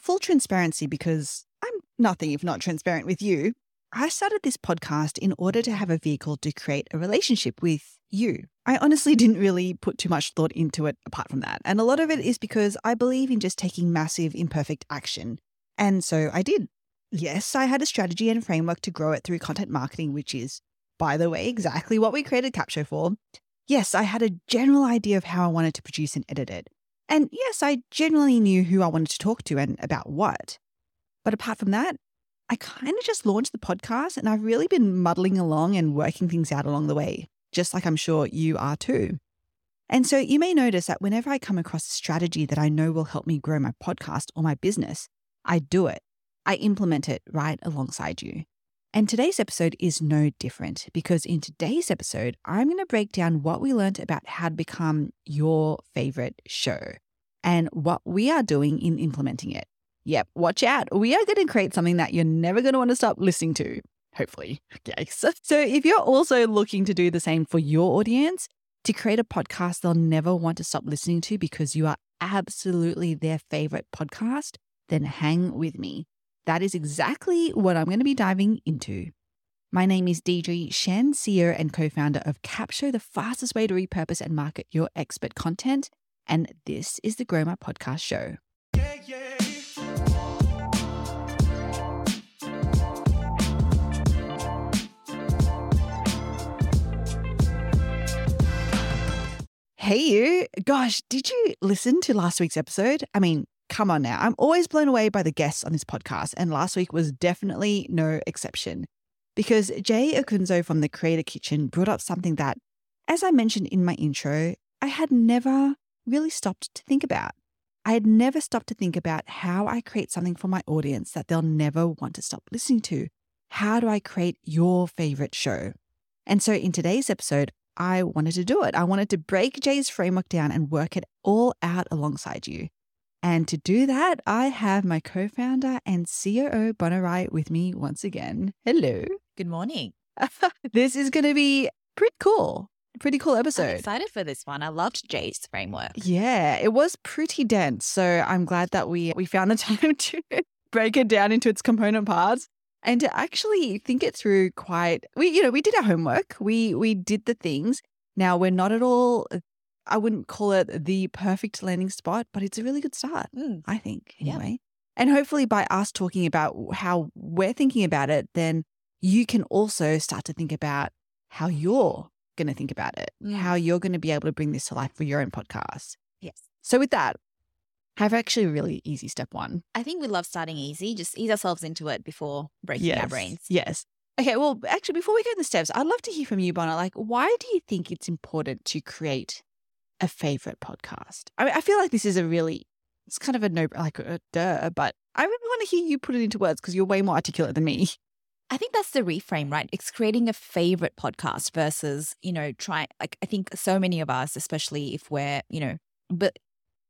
full transparency, because I'm nothing if not transparent with you, I started this podcast in order to have a vehicle to create a relationship with you. I honestly didn't really put too much thought into it apart from that. And a lot of it is because I believe in just taking massive, imperfect action. And so I did. Yes, I had a strategy and framework to grow it through content marketing, which is, by the way, exactly what we created Capsho for. Yes, I had a general idea of how I wanted to produce and edit it. And yes, I generally knew who I wanted to talk to and about what. But apart from that, I kind of just launched the podcast and I've really been muddling along and working things out along the way, just like I'm sure you are too. And so you may notice that whenever I come across a strategy that I know will help me grow my podcast or my business, I do it. I implement it right alongside you. And today's episode is no different because in today's episode, I'm going to break down what we learned about how to become your favorite show and what we are doing in implementing it. Yep, watch out. We are going to create something that you're never going to want to stop listening to. Hopefully. Yes. So if you're also looking to do the same for your audience, to create a podcast they'll never want to stop listening to because you are absolutely their favorite podcast, then hang with me. That is exactly what I'm going to be diving into. My name is Deidre Tshien, CEO and co founder of Capsho, the fastest way to repurpose and market your expert content. And this is the Grow My Podcast Show. Yeah, yeah. Hey, you. Gosh, did you listen to last week's episode? I mean, come on now. I'm always blown away by the guests on this podcast, and last week was definitely no exception. Because Jay Acunzo from the Creator Kitchen brought up something that, as I mentioned in my intro, I had never really stopped to think about. I had never stopped to think about how I create something for my audience that they'll never want to stop listening to. How do I create your favorite show? And so in today's episode, I wanted to do it. I wanted to break Jay's framework down and work it all out alongside you. And to do that, I have my co founder and COO, Bona Wright, with me once again. Hello. Good morning. this is going to be pretty cool. Pretty cool episode. I'm excited for this one. I loved Jay's framework. Yeah, it was pretty dense. So I'm glad that we we found the time to break it down into its component parts and to actually think it through quite we you know, we did our homework. We we did the things. Now we're not at all I wouldn't call it the perfect landing spot, but it's a really good start, mm. I think, anyway. Yeah. And hopefully, by us talking about how we're thinking about it, then you can also start to think about how you're going to think about it, mm. how you're going to be able to bring this to life for your own podcast. Yes. So, with that, I have actually a really easy step one. I think we love starting easy, just ease ourselves into it before breaking yes. our brains. Yes. Okay, well, actually, before we go in the steps, I'd love to hear from you, Bona. Like, why do you think it's important to create a favorite podcast? I mean, I feel like this is a really, it's kind of a no, like a duh, but I really want to hear you put it into words because you're way more articulate than me. I think that's the reframe, right? It's creating a favorite podcast versus, you know, try like I think so many of us, especially if we're, you know, but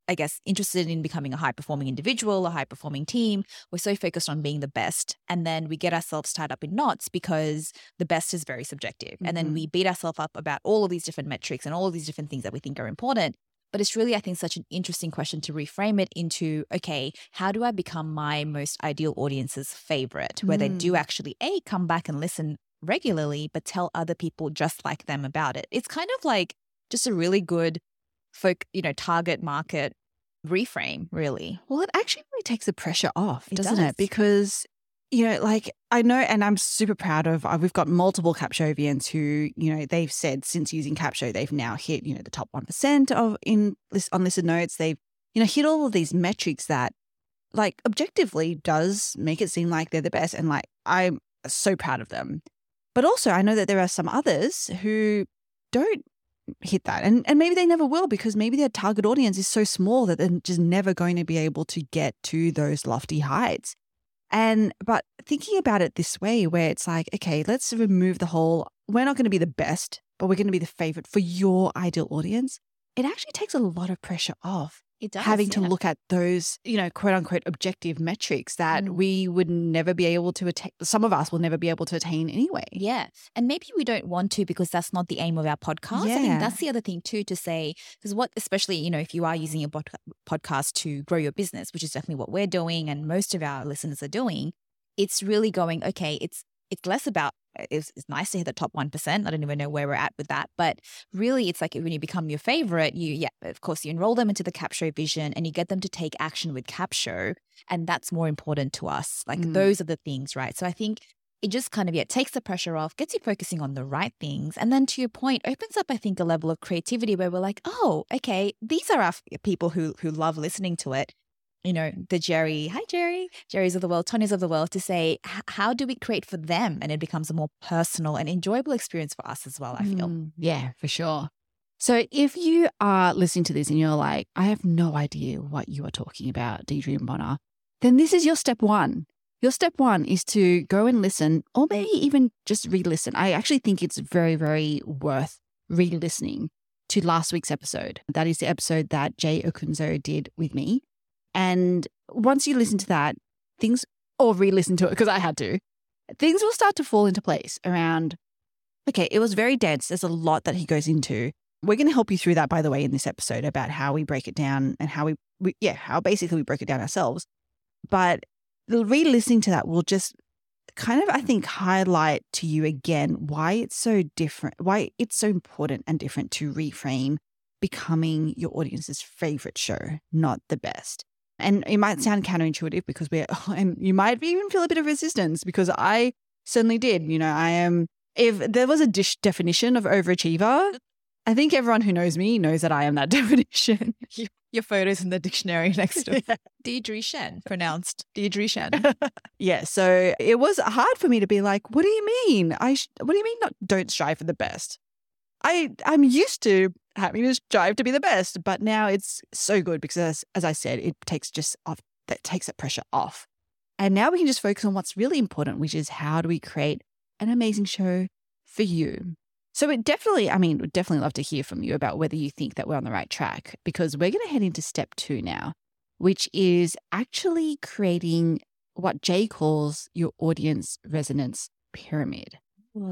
I guess, interested in becoming a high performing individual, a high performing team. We're so focused on being the best. And then we get ourselves tied up in knots because the best is very subjective. Mm-hmm. And then we mm-hmm. beat ourselves up about all of these different metrics and all of these different things that we think are important. But it's really, I think, such an interesting question to reframe it into okay, how do I become my most ideal audience's favorite, where mm. they do mm. actually, A, come back and listen regularly, but tell other people just like them about it? It's kind of like just a really good folk, you know, target market reframe, really. Well, it actually really takes the pressure off, it doesn't does. it? Because you know, like I know, and I'm super proud of. Uh, we've got multiple Capshovians who, you know, they've said since using Capsho, they've now hit, you know, the top one percent of in list unlisted notes. They've, you know, hit all of these metrics that, like, objectively does make it seem like they're the best, and like I'm so proud of them. But also, I know that there are some others who don't hit that. And and maybe they never will because maybe their target audience is so small that they're just never going to be able to get to those lofty heights. And but thinking about it this way where it's like, okay, let's remove the whole we're not going to be the best, but we're going to be the favorite for your ideal audience. It actually takes a lot of pressure off It does, having to look at those, you know, quote unquote objective metrics that Mm. we would never be able to attain. Some of us will never be able to attain anyway. Yeah. And maybe we don't want to because that's not the aim of our podcast. I think that's the other thing too to say, because what, especially, you know, if you are using your bod- podcast to grow your business, which is definitely what we're doing and most of our listeners are doing, it's really going, okay, it's, it's less about, it's, it's nice to hit the top 1%. I don't even know where we're at with that. But really, it's like when you become your favorite, you, yeah, of course, you enroll them into the Capsho vision and you get them to take action with Capsho. And that's more important to us. Like Mm. those are the things, right? So I think it just kind of yeah takes the pressure off gets you focusing on the right things and then to your point opens up i think a level of creativity where we're like oh okay these are our people who who love listening to it you know the jerry hi jerry jerry's of the world tony's of the world to say how do we create for them and it becomes a more personal and enjoyable experience for us as well i feel Mm, yeah, for sure. So if you are listening to this and you're like, I have no idea what you are talking about, Deidre and Bonner, then this is your step one. Your step one is to go and listen, or maybe even just re listen. I actually think it's very, very worth re listening to last week's episode. That is the episode that Jay Acunzo did with me. And once you listen to that, things, or re listen to it, because I had to, things will start to fall into place around Okay, it was very dense. There's a lot that he goes into. We're going to help you through that, by the way, in this episode about how we break it down and how we, we yeah, how basically we break it down ourselves. But re listening to that will just kind of, I think, highlight to you again why it's so different, why it's so important and different to reframe becoming your audience's favorite show, not the best. And it might sound counterintuitive because we're, oh, and you might even feel a bit of resistance because I certainly did. You know, I am if there was a dish definition of overachiever, I think everyone who knows me knows that I am that definition. your photos in the dictionary next to it Deidre Tshien, pronounced Deidre Shen. yeah, so it was hard for me to be like, "What do you mean? I sh- what do you mean? Not don't strive for the best." I I'm used to having to strive to be the best, but now it's so good because, as, as I said, it takes just off that takes that pressure off, and now we can just focus on what's really important, which is how do we create an amazing show for you. So it definitely, I mean, would definitely love to hear from you about whether you think that we're on the right track because we're going to head into step two now, which is actually creating what Jay calls your audience resonance pyramid.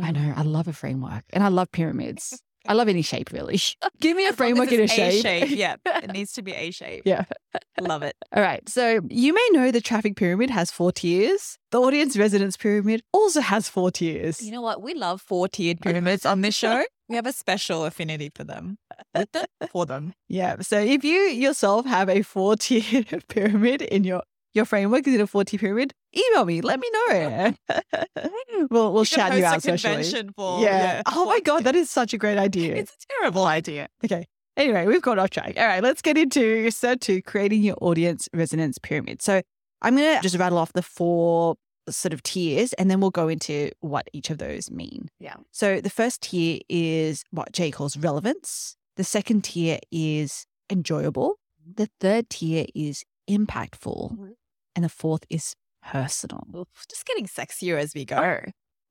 I know, I love a framework and I love pyramids. I love any shape, really. Give me a framework in a shape. Yeah, it needs to be A shape. Yeah. Love it. All right. So you may know the traffic pyramid has four tiers. The audience residence pyramid also has four tiers. You know what? We love four tiered pyramids on this show. We have a special affinity for them. With them, for them. Yeah. So if you yourself have a four tier pyramid in your your framework is it a four tier pyramid, email me. Let me know. Mm. we'll we'll shout you out especially. for Yeah. Oh my god, that is such a great idea. It's a terrible idea. Okay. Anyway, we've got off track. All right, let's get into step two, creating your audience resonance pyramid. So I'm gonna just rattle off the four sort of tiers and then we'll go into what each of those mean. Yeah. So the first tier is what Jay calls relevance. The second tier is enjoyable. The third tier is impactful. Mm-hmm. And the fourth is personal. Oof, just getting sexier as we go.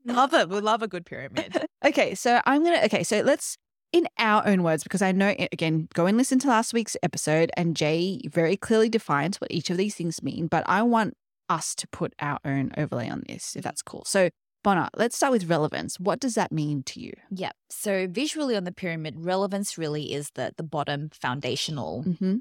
Love it. We love a good pyramid. Okay, so I'm going to, okay, so let's, in our own words, because I know, again, go and listen to last week's episode, and Jay very clearly defines what each of these things mean, but I want us to put our own overlay on this, if that's cool. So, Bonner, let's start with relevance. What does that mean to you? yeah. So visually on the pyramid, relevance really is the the bottom foundational Mm-hmm.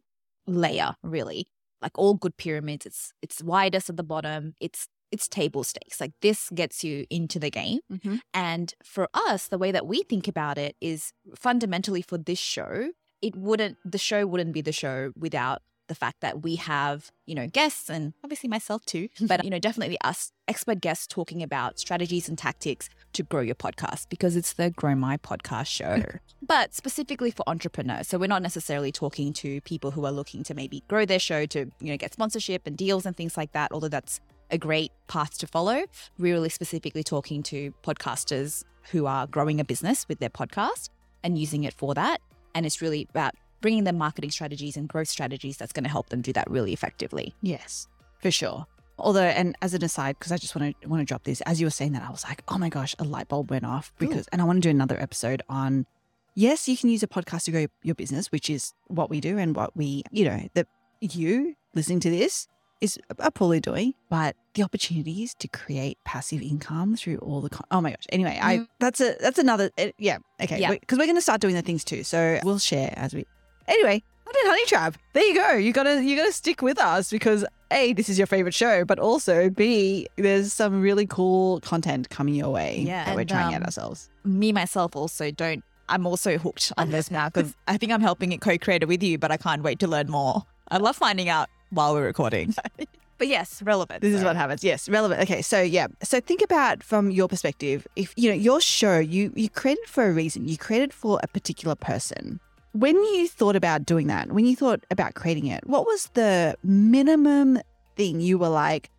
layer, really. Like all good pyramids, it's it's widest at the bottom. It's it's table stakes. Like this gets you into the game. Mm-hmm. And for us, the way that we think about it is fundamentally for this show, it wouldn't the show wouldn't be the show without the fact that we have, you know, guests and obviously myself too, but you know, definitely us expert guests talking about strategies and tactics to grow your podcast because it's the Grow My Podcast show. but specifically for entrepreneurs. So we're not necessarily talking to people who are looking to maybe grow their show to, you know, get sponsorship and deals and things like that, although that's a great path to follow. We're really specifically talking to podcasters who are growing a business with their podcast and using it for that. And it's really about bringing them marketing strategies and growth strategies that's going to help them do that really effectively. Yes, for sure. Although, and as an aside, because I just want to want to drop this, as you were saying that, I was like, oh my gosh, a light bulb went off because, and I want to do another episode on yes, you can use a podcast to grow your business, which is what we do and what we, you know, that you listening to this is are probably doing, but the opportunities to create passive income through all the con- oh my gosh. Anyway, I Mm. that's a that's another uh, yeah okay Yeah. because we're going to start doing the things too. So we'll share as we anyway. I did Honey Trap. There you go. You gotta you gotta stick with us because a this is your favorite show, but also b there's some really cool content coming your way. Yeah, that we're and, trying out um, ourselves. me myself also don't i'm also hooked on this now because i think i'm helping it co-create with you but i can't wait to learn more i love finding out while we're recording but yes relevant This is what happens. Yes, relevant. Okay, so yeah, so think about from your perspective. If you know your show, you you created for a reason. You created for a particular person. When you thought about doing that, when you thought about creating it, what was the minimum thing you were like?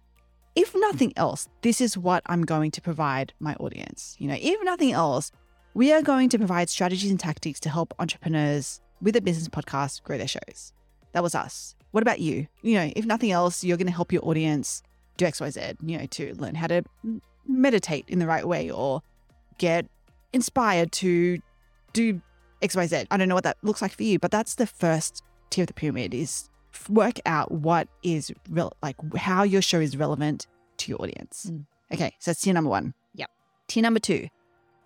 If nothing else, this is what I'm going to provide my audience. You know, if nothing else, we are going to provide strategies and tactics to help entrepreneurs with a business podcast grow their shows. That was us. What about you? You know, if nothing else, you're going to help your audience do XYZ, you know, to learn how to meditate in the right way or get inspired to do XYZ. I don't know what that looks like for you, but that's the first tier of the pyramid is work out what is real, like how your show is relevant to your audience. Mm. Okay, so that's tier number one. Yep. Tier number two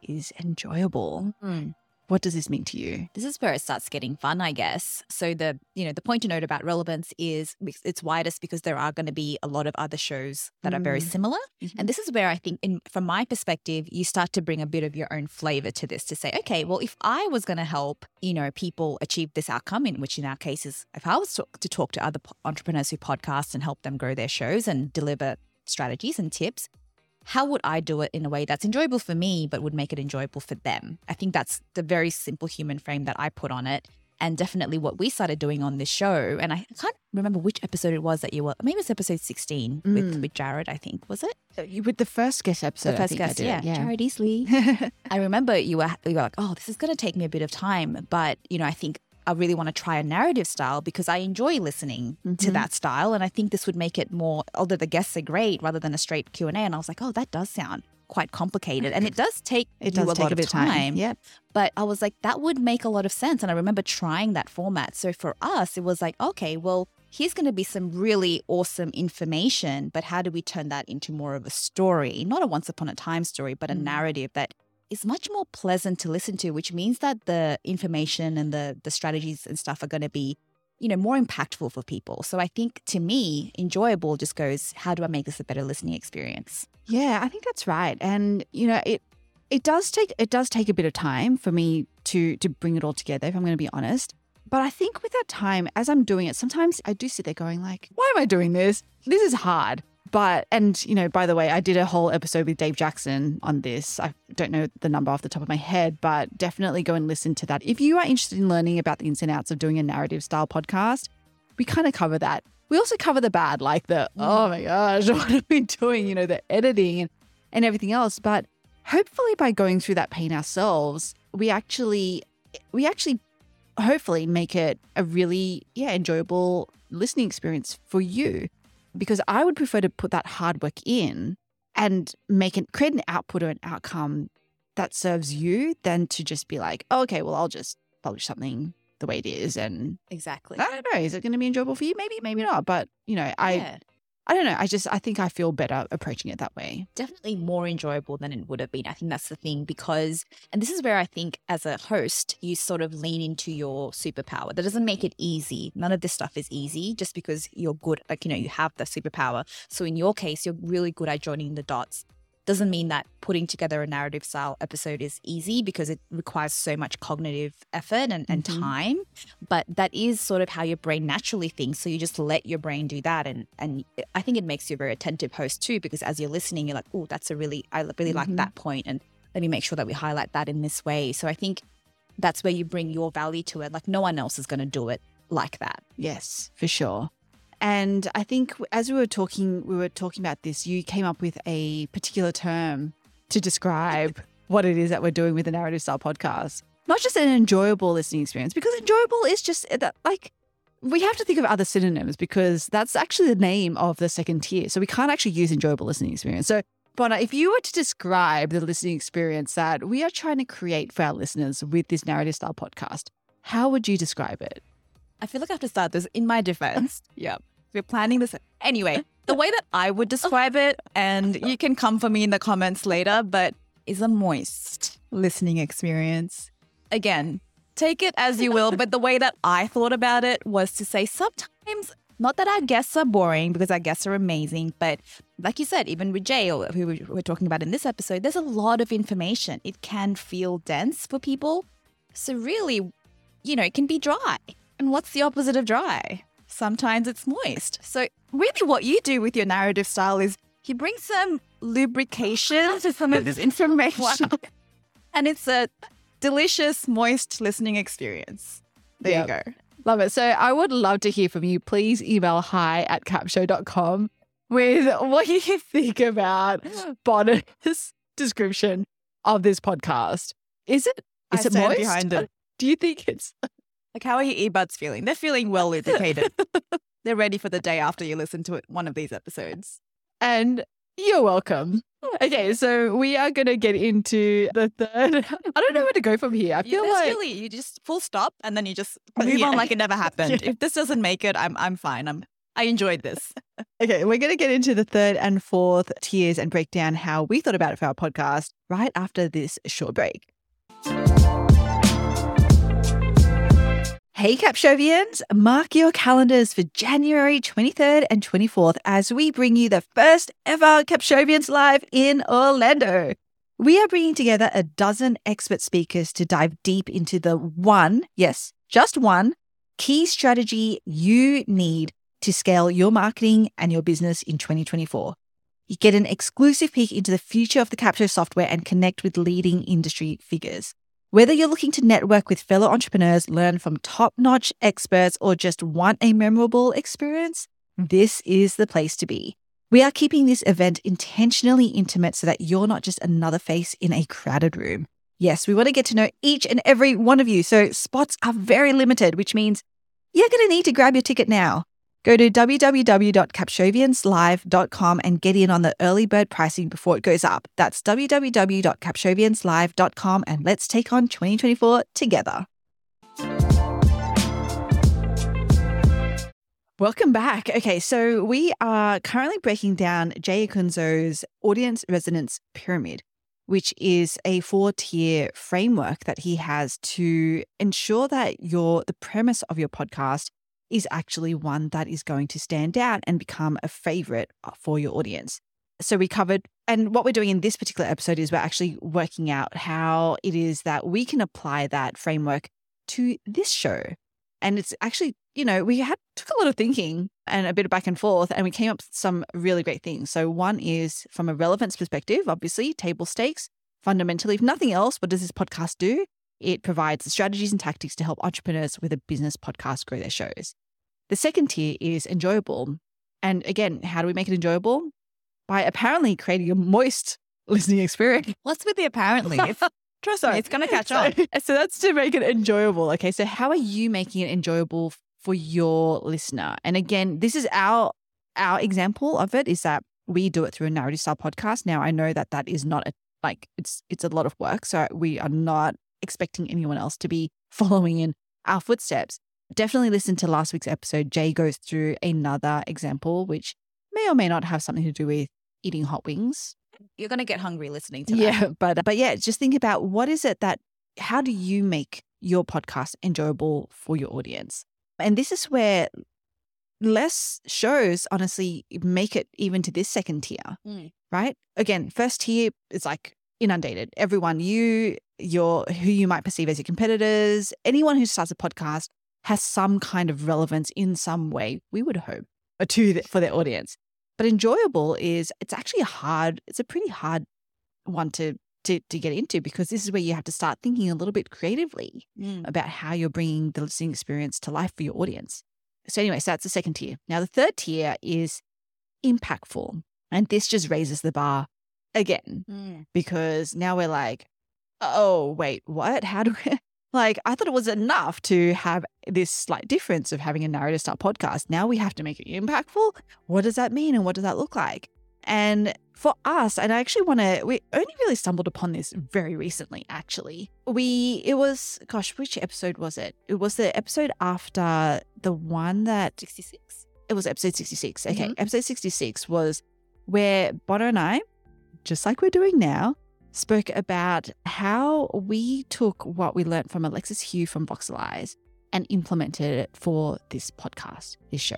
is enjoyable. Mm. What does this mean to you? this is where it starts getting fun i guess so the you know the point to note about relevance is it's widest because there are going to be a lot of other shows that are very Mm. similar Mm-hmm. And this is where I think, in, from my perspective, you start to bring a bit of your own flavor to this to say, okay, well, if I was going to help, you know, people achieve this outcome, in which in our case is if I was to, to talk to other po- entrepreneurs who podcast and help them grow their shows and deliver strategies and tips, how would I do it in a way that's enjoyable for me, but would make it enjoyable for them? I think that's the very simple human frame that I put on it. And definitely what we started doing on this show. And I can't remember which episode it was that you were, maybe it was episode 16 with, Mm. with Jared, I think, was it? You with the first guest episode, the first guest, yeah, yeah. Jared Easley. I remember you were you were like, oh, this is going to take me a bit of time, but you know, I think I really want to try a narrative style because I enjoy listening to Mhm. that style, and I think this would make it more. Although the guests are great, rather than a straight Q and A, and I was like, oh, that does sound quite complicated, and it does take It does a take lot a bit of time. Yep. But I was like, that would make a lot of sense. And I remember trying that format. So for us, it was like, okay, well, here's going to be some really awesome information, but how do we turn that into more of a story? Not a once upon a time story, but a Mm. narrative that is much more pleasant to listen to, which means that the information and the the strategies and stuff are going to be you know more impactful for people so i think to me enjoyable just goes how do i make this a better listening experience Yeah, I think that's right. And you know, it it does take it does take a bit of time for me to to bring it all together, if I'm gonna be honest. But I think with that time, as I'm doing it, sometimes I do sit there going like, why am I doing this? This is hard. But and you know, by the way, I did a whole episode with Dave Jackson on this. I don't know the number off the top of my head, but definitely go and listen to that. If you are interested in learning about the ins and outs of doing a narrative style podcast, we kind of cover that. We also cover the bad, like the, mm. oh my gosh, what are we doing? You know, the editing and, and everything else. But hopefully by going through that pain ourselves, we actually, we actually hopefully make it a really, yeah, enjoyable listening experience for you. Because I would prefer to put that hard work in and make it, create an output or an outcome that serves you than to just be like, oh, okay, well, I'll just publish something the way it is and exactly I don't know. Is it going to be enjoyable for you? Maybe, maybe not. But you know, I, yeah. I don't know. I just, I think I feel better approaching it that way. definitely more enjoyable than it would have been. I think that's the thing because, and this is where I think as a host, you sort of lean into your superpower. That doesn't make it easy. None of this stuff is easy just because you're good, like, you know, you have the superpower. So in your case, you're really good at joining the dots. Doesn't mean that putting together a narrative style episode is easy because it requires so much cognitive effort and, and Mhm. time. But that is sort of how your brain naturally thinks. So you just let your brain do that. And and I think it makes you a very attentive host too, because as you're listening, you're like, oh, that's a really, I really like Mhm. that point, And let me make sure that we highlight that in this way. So I think that's where you bring your value to it. Like no one else is going to do it like that. Yes, for sure. And I think as we were talking, we were talking about this. You came up with a particular term to describe what it is that we're doing with the narrative style podcast. Not just an enjoyable listening experience, because enjoyable is just uh, that, like we have to think of other synonyms because that's actually the name of the second tier. So we can't actually use enjoyable listening experience. So Bona, if you were to describe the listening experience that we are trying to create for our listeners with this narrative style podcast, how would you describe it? I feel like I have to start this in my defense. Yeah. We're planning this. Anyway, the way that I would describe it, and you can come for me in the comments later, but is a moist listening experience. Again, take it as you will, but the way that I thought about it was to say sometimes, not that our guests are boring because our guests are amazing, but like you said, even with Jay, who we're talking about in this episode, there's a lot of information. It can feel dense for people. So, really, you know, it can be dry. And what's the opposite of dry? Sometimes it's moist. So, really, what you do with your narrative style is you bring some lubrication to some of this information. And it's a delicious, moist listening experience. There Yep. you go. Love it. So I would love to hear from you. Please email hi at capsho.com with what you think about Bona's description of this podcast. Is it is I it moist? behind it. Uh, do you think it's Like, how are your earbuds feeling? They're feeling well lubricated. They're ready for the day after you listen to it, one of these episodes. and you're welcome. Okay, so we are going to get into the third. I don't know where to go from here. I feel that's like really you just full stop and then you just move Yeah. on like it never happened. Yeah. If this doesn't make it, I'm I'm fine. I'm I enjoyed this. Okay, we're going to get into the third and fourth tiers and break down how we thought about it for our podcast right after this short break. Hey, Capshovians, mark your calendars for January 23rd and 24th as we bring you the first ever Capshovians Live in Orlando. We are bringing together a dozen expert speakers to dive deep into the one, yes, just one, key strategy you need to scale your marketing and your business in 2024. You get an exclusive peek into the future of the Capsho software and connect with leading industry figures. Whether you're looking to network with fellow entrepreneurs, learn from top notch experts, or just want a memorable experience, this is the place to be. We are keeping this event intentionally intimate so that you're not just another face in a crowded room. Yes, we want to get to know each and every one of you, so spots are very limited, which means you're going to need to grab your ticket now. Go to www.capshovianslive.com and get in on the early bird pricing before it goes up. That's www.capshovianslive.com and let's take on 2024 together. Welcome back. Okay, so we are currently breaking down Jay Acunzo's audience resonance pyramid, which is a four tier framework that he has to ensure that your the premise of your podcast is actually one that is going to stand out and become a favorite uh, for your audience. So we covered, and what we're doing in this particular episode is we're actually working out how it is that we can apply that framework to this show. And it's actually, you know, we had took a lot of thinking and a bit of back and forth, and we came up with some really great things. So one is from a relevance perspective, obviously, table stakes. Fundamentally, if nothing else, what does this podcast do? It provides the strategies and tactics to help entrepreneurs with a business podcast grow their shows. The second tier is enjoyable. And again, how do we make it enjoyable? By apparently creating a moist listening experience. What's with the apparently? It's, trust me, it's gonna catch on. So, so that's to make it enjoyable. Okay. So how are you making it enjoyable for your listener? And again, this is our our example of it is that we do it through a narrative style podcast. Now I know that that is not a like it's it's a lot of work. So we are not expecting anyone else to be following in our footsteps. Definitely listen to last week's episode. Jay goes through another example, which may or may not have something to do with eating hot wings. You're gonna get hungry listening to that. Yeah, but but yeah, just think about what is it that how do you make your podcast enjoyable for your audience? And this is where less shows honestly make it even to this second tier, Mm. right? Again, first tier is like inundated. Everyone, you, your who you might perceive as your competitors, anyone who starts a podcast has some kind of relevance in some way. We would hope uh, to the, for their audience. But enjoyable is it's actually a hard. It's a pretty hard one to to to get into because this is where you have to start thinking a little bit creatively Mm. about how you're bringing the listening experience to life for your audience. So, anyway, so that's the second tier. Now, the third tier is impactful. And this just raises the bar again Mm. because now we're like, oh, wait, what? How do we? Like, I thought it was enough to have this slight difference of having a narrative style podcast. Now we have to make it impactful. What does that mean? And what does that look like? And for us, and I actually want to, we only really stumbled upon this very recently, actually. We, it was, gosh, which episode was it? It was the episode after the one that, 66. it was episode 66. Okay. Mhm. Episode 66 was where Bona and I, just like we're doing now, spoke about how we took what we learned from Alexis Hugh from Voxel Eyes and implemented it for this podcast, this show.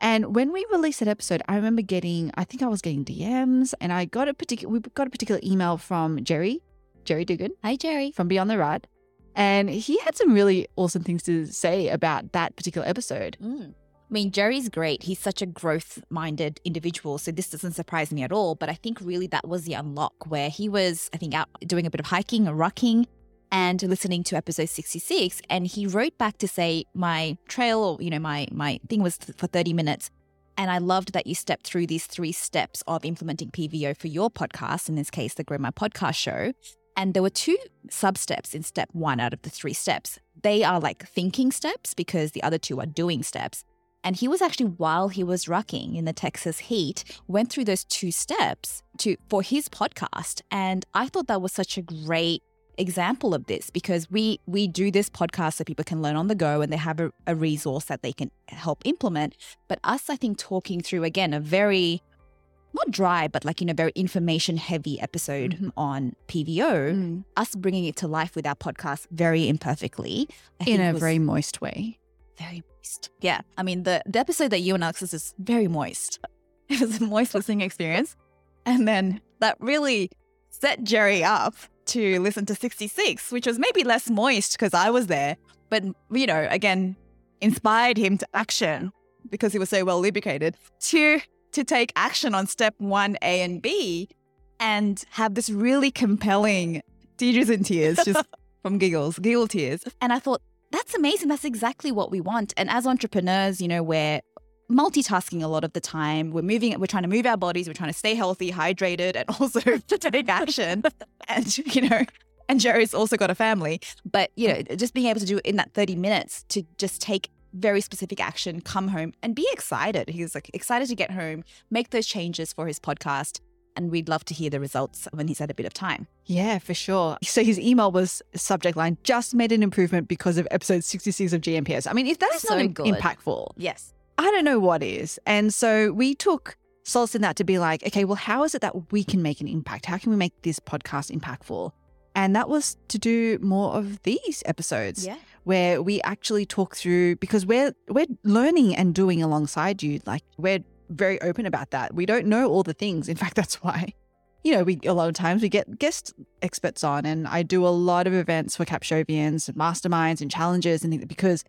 And when we released that episode, I remember getting, I think I was getting DMs and I got a particular, we got a particular email from Jerry, Jerry Dugan Hi, Jerry. from Beyond the Rut. And he had some really awesome things to say about that particular episode. Mm. I mean, Jerry's great. He's such a growth minded individual. So this doesn't surprise me at all. But I think really that was the unlock where he was, I think, out doing a bit of hiking or rucking and listening to episode 66. And he wrote back to say, my trail or, you know, my, my thing was th- for 30 minutes. And I loved that you stepped through these three steps of implementing PVO for your podcast, in this case, the Grow My Podcast show. And there were two sub steps in step one out of the three steps. They are like thinking steps because the other two are doing steps. And he was actually, while he was rucking in the Texas heat, went through those two steps to for his podcast. And I thought that was such a great example of this because we we do this podcast so people can learn on the go and they have a, a resource that they can help implement. But us, I think, talking through again a very not dry, but like, you know, very information heavy episode Mhm. on PVO, us bringing it to life with our podcast very imperfectly. I In a was very moist way. Very moist. Yeah. I mean, the, the episode that you and Alexis is very moist. It was a moist listening experience. And then that really set Jerry up to listen to 66, which was maybe less moist because I was there. But, you know, again, inspired him to action because he was so well lubricated to to take action on step one A and B and have this really compelling tears and tears just from giggles, giggle tears. And I thought, that's amazing. That's exactly what we want. And as entrepreneurs, you know, we're multitasking a lot of the time. We're moving, we're trying to move our bodies, we're trying to stay healthy, hydrated, and also to take action. And, you know, and Jerry's also got a family. But, you know, just being able to do it in that 30 minutes to just take very specific action, come home and be excited. He's like excited to get home, make those changes for his podcast. And we'd love to hear the results when he's had a bit of time. Yeah, for sure. So his email was subject line just made an improvement because of episode 66 of GMPS. I mean, if that's So not im- impactful, Yes. I don't know what is. And so we took solace in that to be like, okay, well, how is it that we can make an impact? How can we make this podcast impactful? And that was to do more of these episodes Yeah. where we actually talk through because we're we're learning and doing alongside you. Like we're very open about that. We don't know all the things. In fact, that's why, you know, we a lot of times we get guest experts on, and I do a lot of events for Capshovians, masterminds, and challenges, and things because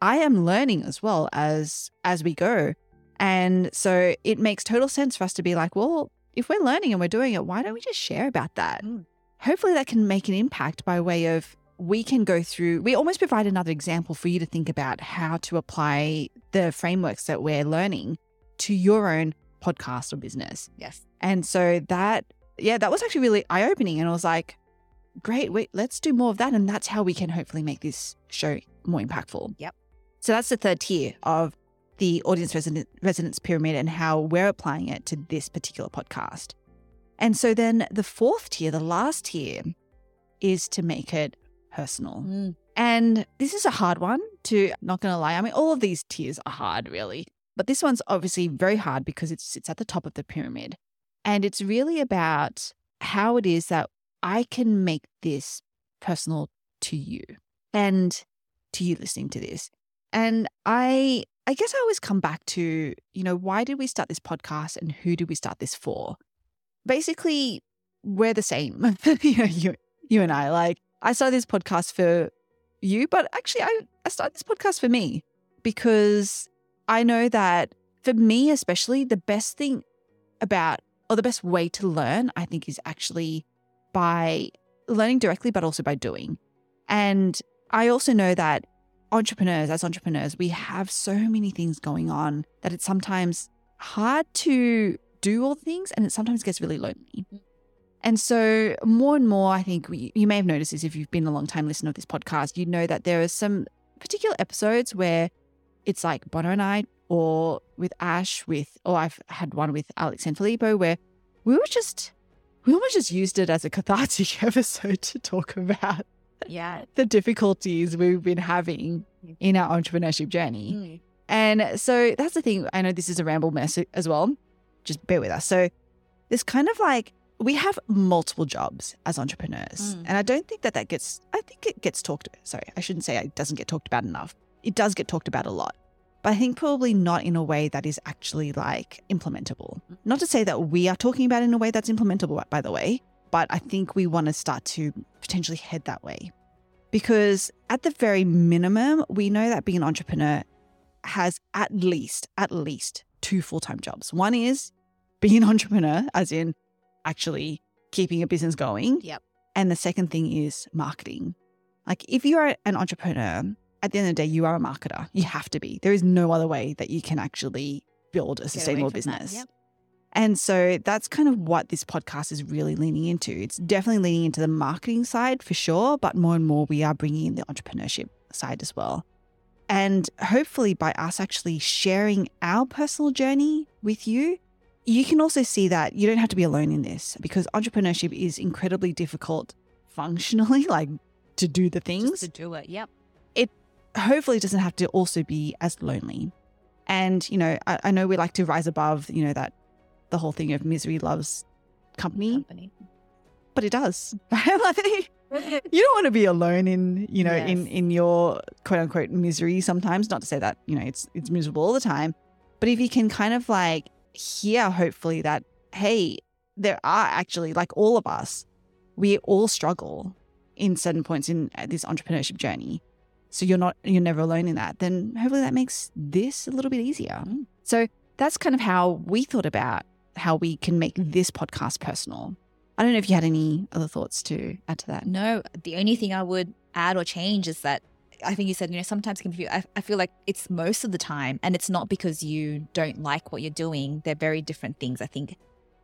I am learning as well as as we go. And so it makes total sense for us to be like, well, if we're learning and we're doing it, why don't we just share about that? Mm. Hopefully that can make an impact by way of we can go through, we almost provide another example for you to think about how to apply the frameworks that we're learning to your own podcast or business. Yes. And so that, yeah, that was actually really eye opening. And I was like, great, wait, let's do more of that. And that's how we can hopefully make this show more impactful. Yep. So that's the third tier of the audience resident, resonance pyramid and how we're applying it to this particular podcast. And so then the fourth tier, the last tier, is to make it personal. Mm. And this is a hard one to, not going to lie. I mean, all of these tiers are hard, really. But this one's obviously very hard because it sits at the top of the pyramid. And it's really about how it is that I can make this personal to you and to you listening to this. And I I guess I always come back to, you know, why did we start this podcast and who did we start this for? Basically, we're the same. you know, you you and I. Like I started this podcast for you, but actually I, I started this podcast for me because I know that for me especially, the best thing about or the best way to learn, I think, is actually by learning directly, but also by doing. And I also know that entrepreneurs, as entrepreneurs, we have so many things going on that it's sometimes hard to do all things and it sometimes gets really lonely. And so, more and more, I think we, you may have noticed this if you've been a long time listener of this podcast, you know that there are some particular episodes where it's like Bona and I, or with Ash, with, or I've had one with Alex Sanfilippo where we were just, we almost just used it as a cathartic episode to talk about Yeah. the difficulties we've been having in our entrepreneurship journey. Mm. And so that's the thing. I know this is a ramble mess as well. Just bear with us. So there's kind of like we have multiple jobs as entrepreneurs, Mm. and I don't think that that gets. I think it gets talked. Sorry, I shouldn't say it doesn't get talked about enough. It does get talked about a lot, but I think probably not in a way that is actually like implementable. Mm-hmm. Not to say that we are talking about it in a way that's implementable, by the way, but I think we want to start to potentially head that way. Because at the very minimum, we know that being an entrepreneur has at least, at least two full time jobs. One is being an entrepreneur, as in actually keeping a business going. Yep. And the second thing is marketing. Like if you are an entrepreneur, at the end of the day, you are a marketer. You have to be. There is no other way that you can actually build a sustainable business. Yep. And so that's kind of what this podcast is really leaning into. It's definitely leaning into the marketing side for sure, but more and more we are bringing in the entrepreneurship side as well. And hopefully, by us actually sharing our personal journey with you, you can also see that you don't have to be alone in this because entrepreneurship is incredibly difficult functionally, like to do the things Just to do it. Yep. Hopefully it doesn't have to also be as lonely. And, you know, I, I know we like to rise above, you know, that the whole thing of misery loves company, Company. but it does. You don't want to be alone in, you know, in, Yes. in your quote unquote misery sometimes. Not to say that, you know, it's it's miserable all the time. But if you can kind of like hear hopefully that, hey, there are actually like all of us, we all struggle in certain points in uh, this entrepreneurship journey. So you're not you're never alone in that. Then hopefully that makes this a little bit easier. Mm. So that's kind of how we thought about how we can make this podcast personal. I don't know if you had any other thoughts to add to that. No, the only thing I would add or change is that I think you said, you know, sometimes can feel, I, I feel like it's most of the time, and it's not because you don't like what you're doing. They're very different things. I think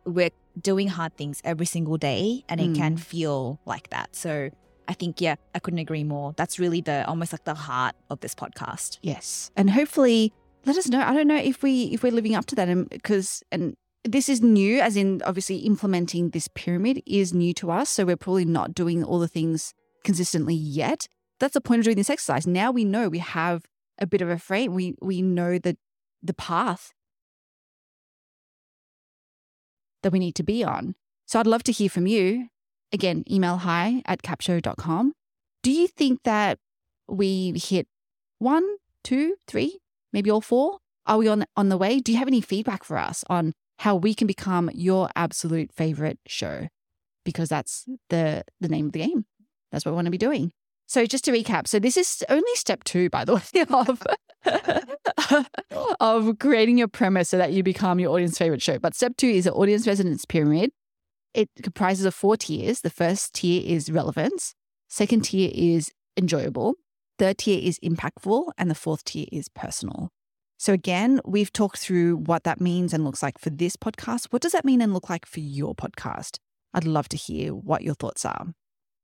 we're doing hard things every single day, and it can feel like that. So I think, yeah, I couldn't agree more. That's really the almost like the heart of this podcast. Yes, and hopefully let us know. I don't know if we if we're living up to that, and because and this is new, as in obviously implementing this pyramid is new to us, so we're probably not doing all the things consistently yet. That's the point of doing this exercise. Now we know we have a bit of a frame. We we know the the path that we need to be on. So I'd love to hear from you. Again, email hi at capsho.com. Do you think that we hit one, two, three, maybe all four? Are we on on the way? Do you have any feedback for us on how we can become your absolute favorite show? Because that's the the name of the game. That's what we want to be doing. So just to recap, so this is only step two, by the way, of, of creating your premise so that you become your audience favorite show. But step two is an audience resonance pyramid. It comprises of four tiers. The first tier is relevance. Second tier is enjoyable. Third tier is impactful. And the fourth tier is personal. So, again, we've talked through what that means and looks like for this podcast. What does that mean and look like for your podcast? I'd love to hear what your thoughts are.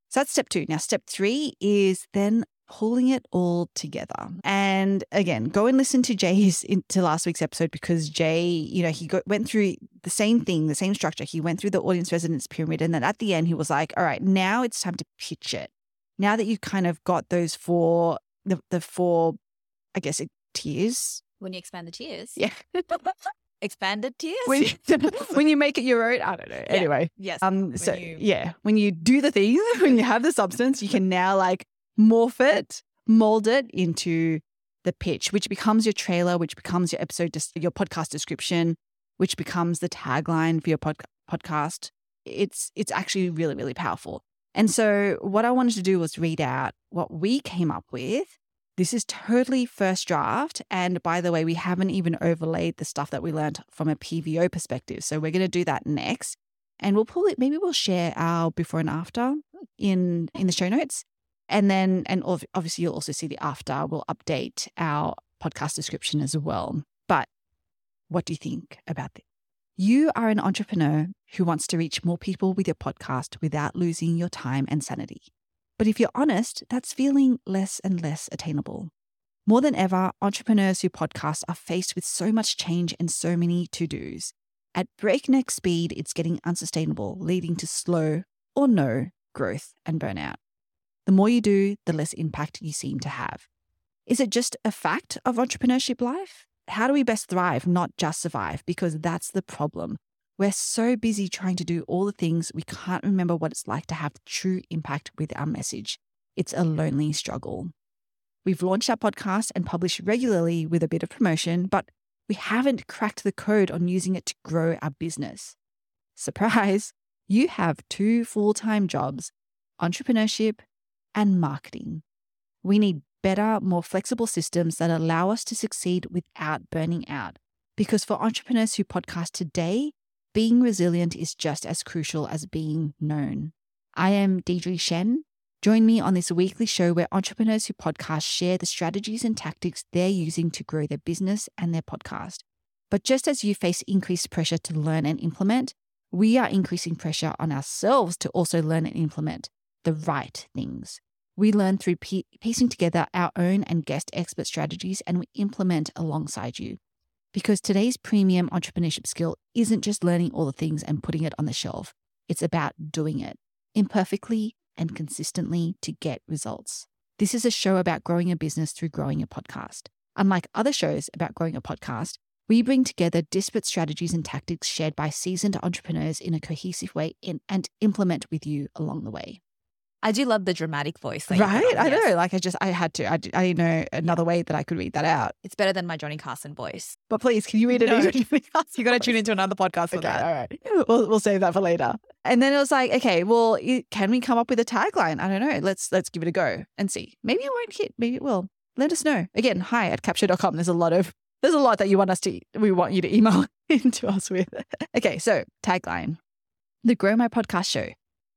So, that's step two. Now, step three is then pulling it all together. And again, go and listen to Jay's into last week's episode because Jay, you know, he go, went through the same thing, the same structure. He went through the audience resonance pyramid. And then at the end, he was like, all right, now it's time to pitch it. Now that you've kind of got those four, the, the four, I guess, it, tiers. When you expand the tiers. Yeah. Expanded tiers? when, you, when you make it your own, I don't know. Anyway. yes. Um, so you- yeah, when you do the things, when you have the substance, you can now like morph it, mold it into the pitch, which becomes your trailer, which becomes your episode, your podcast description, which becomes the tagline for your pod- podcast. It's it's actually really really powerful. And so what I wanted to do was read out what we came up with. This is totally first draft. And by the way, we haven't even overlaid the stuff that we learned from a PVO perspective. So we're going to do that next and we'll pull it maybe we'll share our before and after hmm. in in the show notes and then and obviously you'll also see the after we'll update our podcast description as well but what do you think about this you are an entrepreneur who wants to reach more people with your podcast without losing your time and sanity but if you're honest that's feeling less and less attainable More than ever, entrepreneurs who podcast are faced with so much change and so many to dos. At breakneck speed, it's getting unsustainable, leading to slow or no growth and burnout. The more you do, the less impact you seem to have. Is it just a fact of entrepreneurship life? How do we best thrive, not just survive? Because that's the problem. We're so busy trying to do all the things, we can't remember what it's like to have true impact with our message. It's a lonely struggle. We've launched our podcast and published regularly with a bit of promotion, but we haven't cracked the code on using it to grow our business. Surprise, you have two full time jobs entrepreneurship and marketing. We need better, more flexible systems that allow us to succeed without burning out. Because for entrepreneurs who podcast today, being resilient is just as crucial as being known. I am Deidre Tshien. Join me on this weekly show where entrepreneurs who podcast share the strategies and tactics they're using to grow their business and their podcast. But just as you face increased pressure to learn and implement, we are increasing pressure on ourselves to also learn and implement the right things. We learn through piecing together our own and guest expert strategies and we implement alongside you. Because today's premium entrepreneurship skill isn't just learning all the things and putting it on the shelf, it's about doing it imperfectly and consistently to get results. This is a show about growing a business through growing a podcast. Unlike other shows about growing a podcast, we bring together disparate strategies and tactics shared by seasoned entrepreneurs in a cohesive way in, and implement with you along the way. I do love the dramatic voice. Right? I yes. know. Like I just, I had to. I, I know another way that I could read that out. It's better than my Johnny Carson voice. But please, can you read it? No. you got to tune into another podcast for okay, that. All right. We'll, we'll save that for later. And then it was like, okay, well, can we come up with a tagline? I don't know. Let's let's give it a go and see. Maybe it won't hit. Maybe it will. Let us know. Again, hi at capsho.com. There's a lot of there's a lot that you want us to we want you to email into us with. okay, so tagline. The Grow My Podcast Show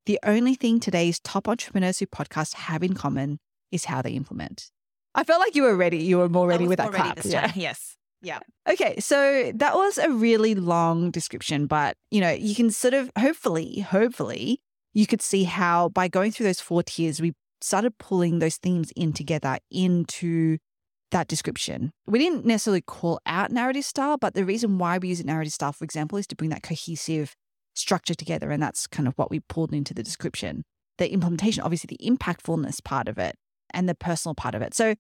the only thing today's top entrepreneurs who podcast have in common is how they implement. I felt like you were ready. You were more ready with that clap. Yeah. Yes. Yeah. Okay. So that was a really long description, but you know, you can sort of hopefully, hopefully, you could see how by going through those four tiers, we started pulling those themes in together into that description. We didn't necessarily call out narrative style, but the reason why we use a narrative style, for example, is to bring that cohesive structure together. And that's kind of what we pulled into the description. The implementation, obviously, the impactfulness part of it and the personal part of it. So,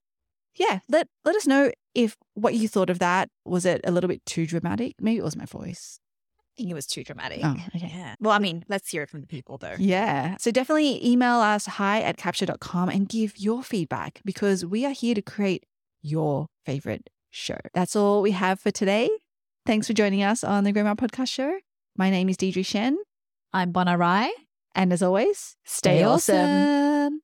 yeah, let, let us know if what you thought of that. Was it a little bit too dramatic? Maybe it was my voice. I think it was too dramatic. Oh, okay. Yeah. Well, I mean, let's hear it from the people though. Yeah. So definitely email us hi at capsho.com and give your feedback because we are here to create your favorite show. That's all we have for today. Thanks for joining us on the My Podcast Show. My name is Deidre Tshien. I'm Bona Rai. And as always, stay, stay awesome. awesome.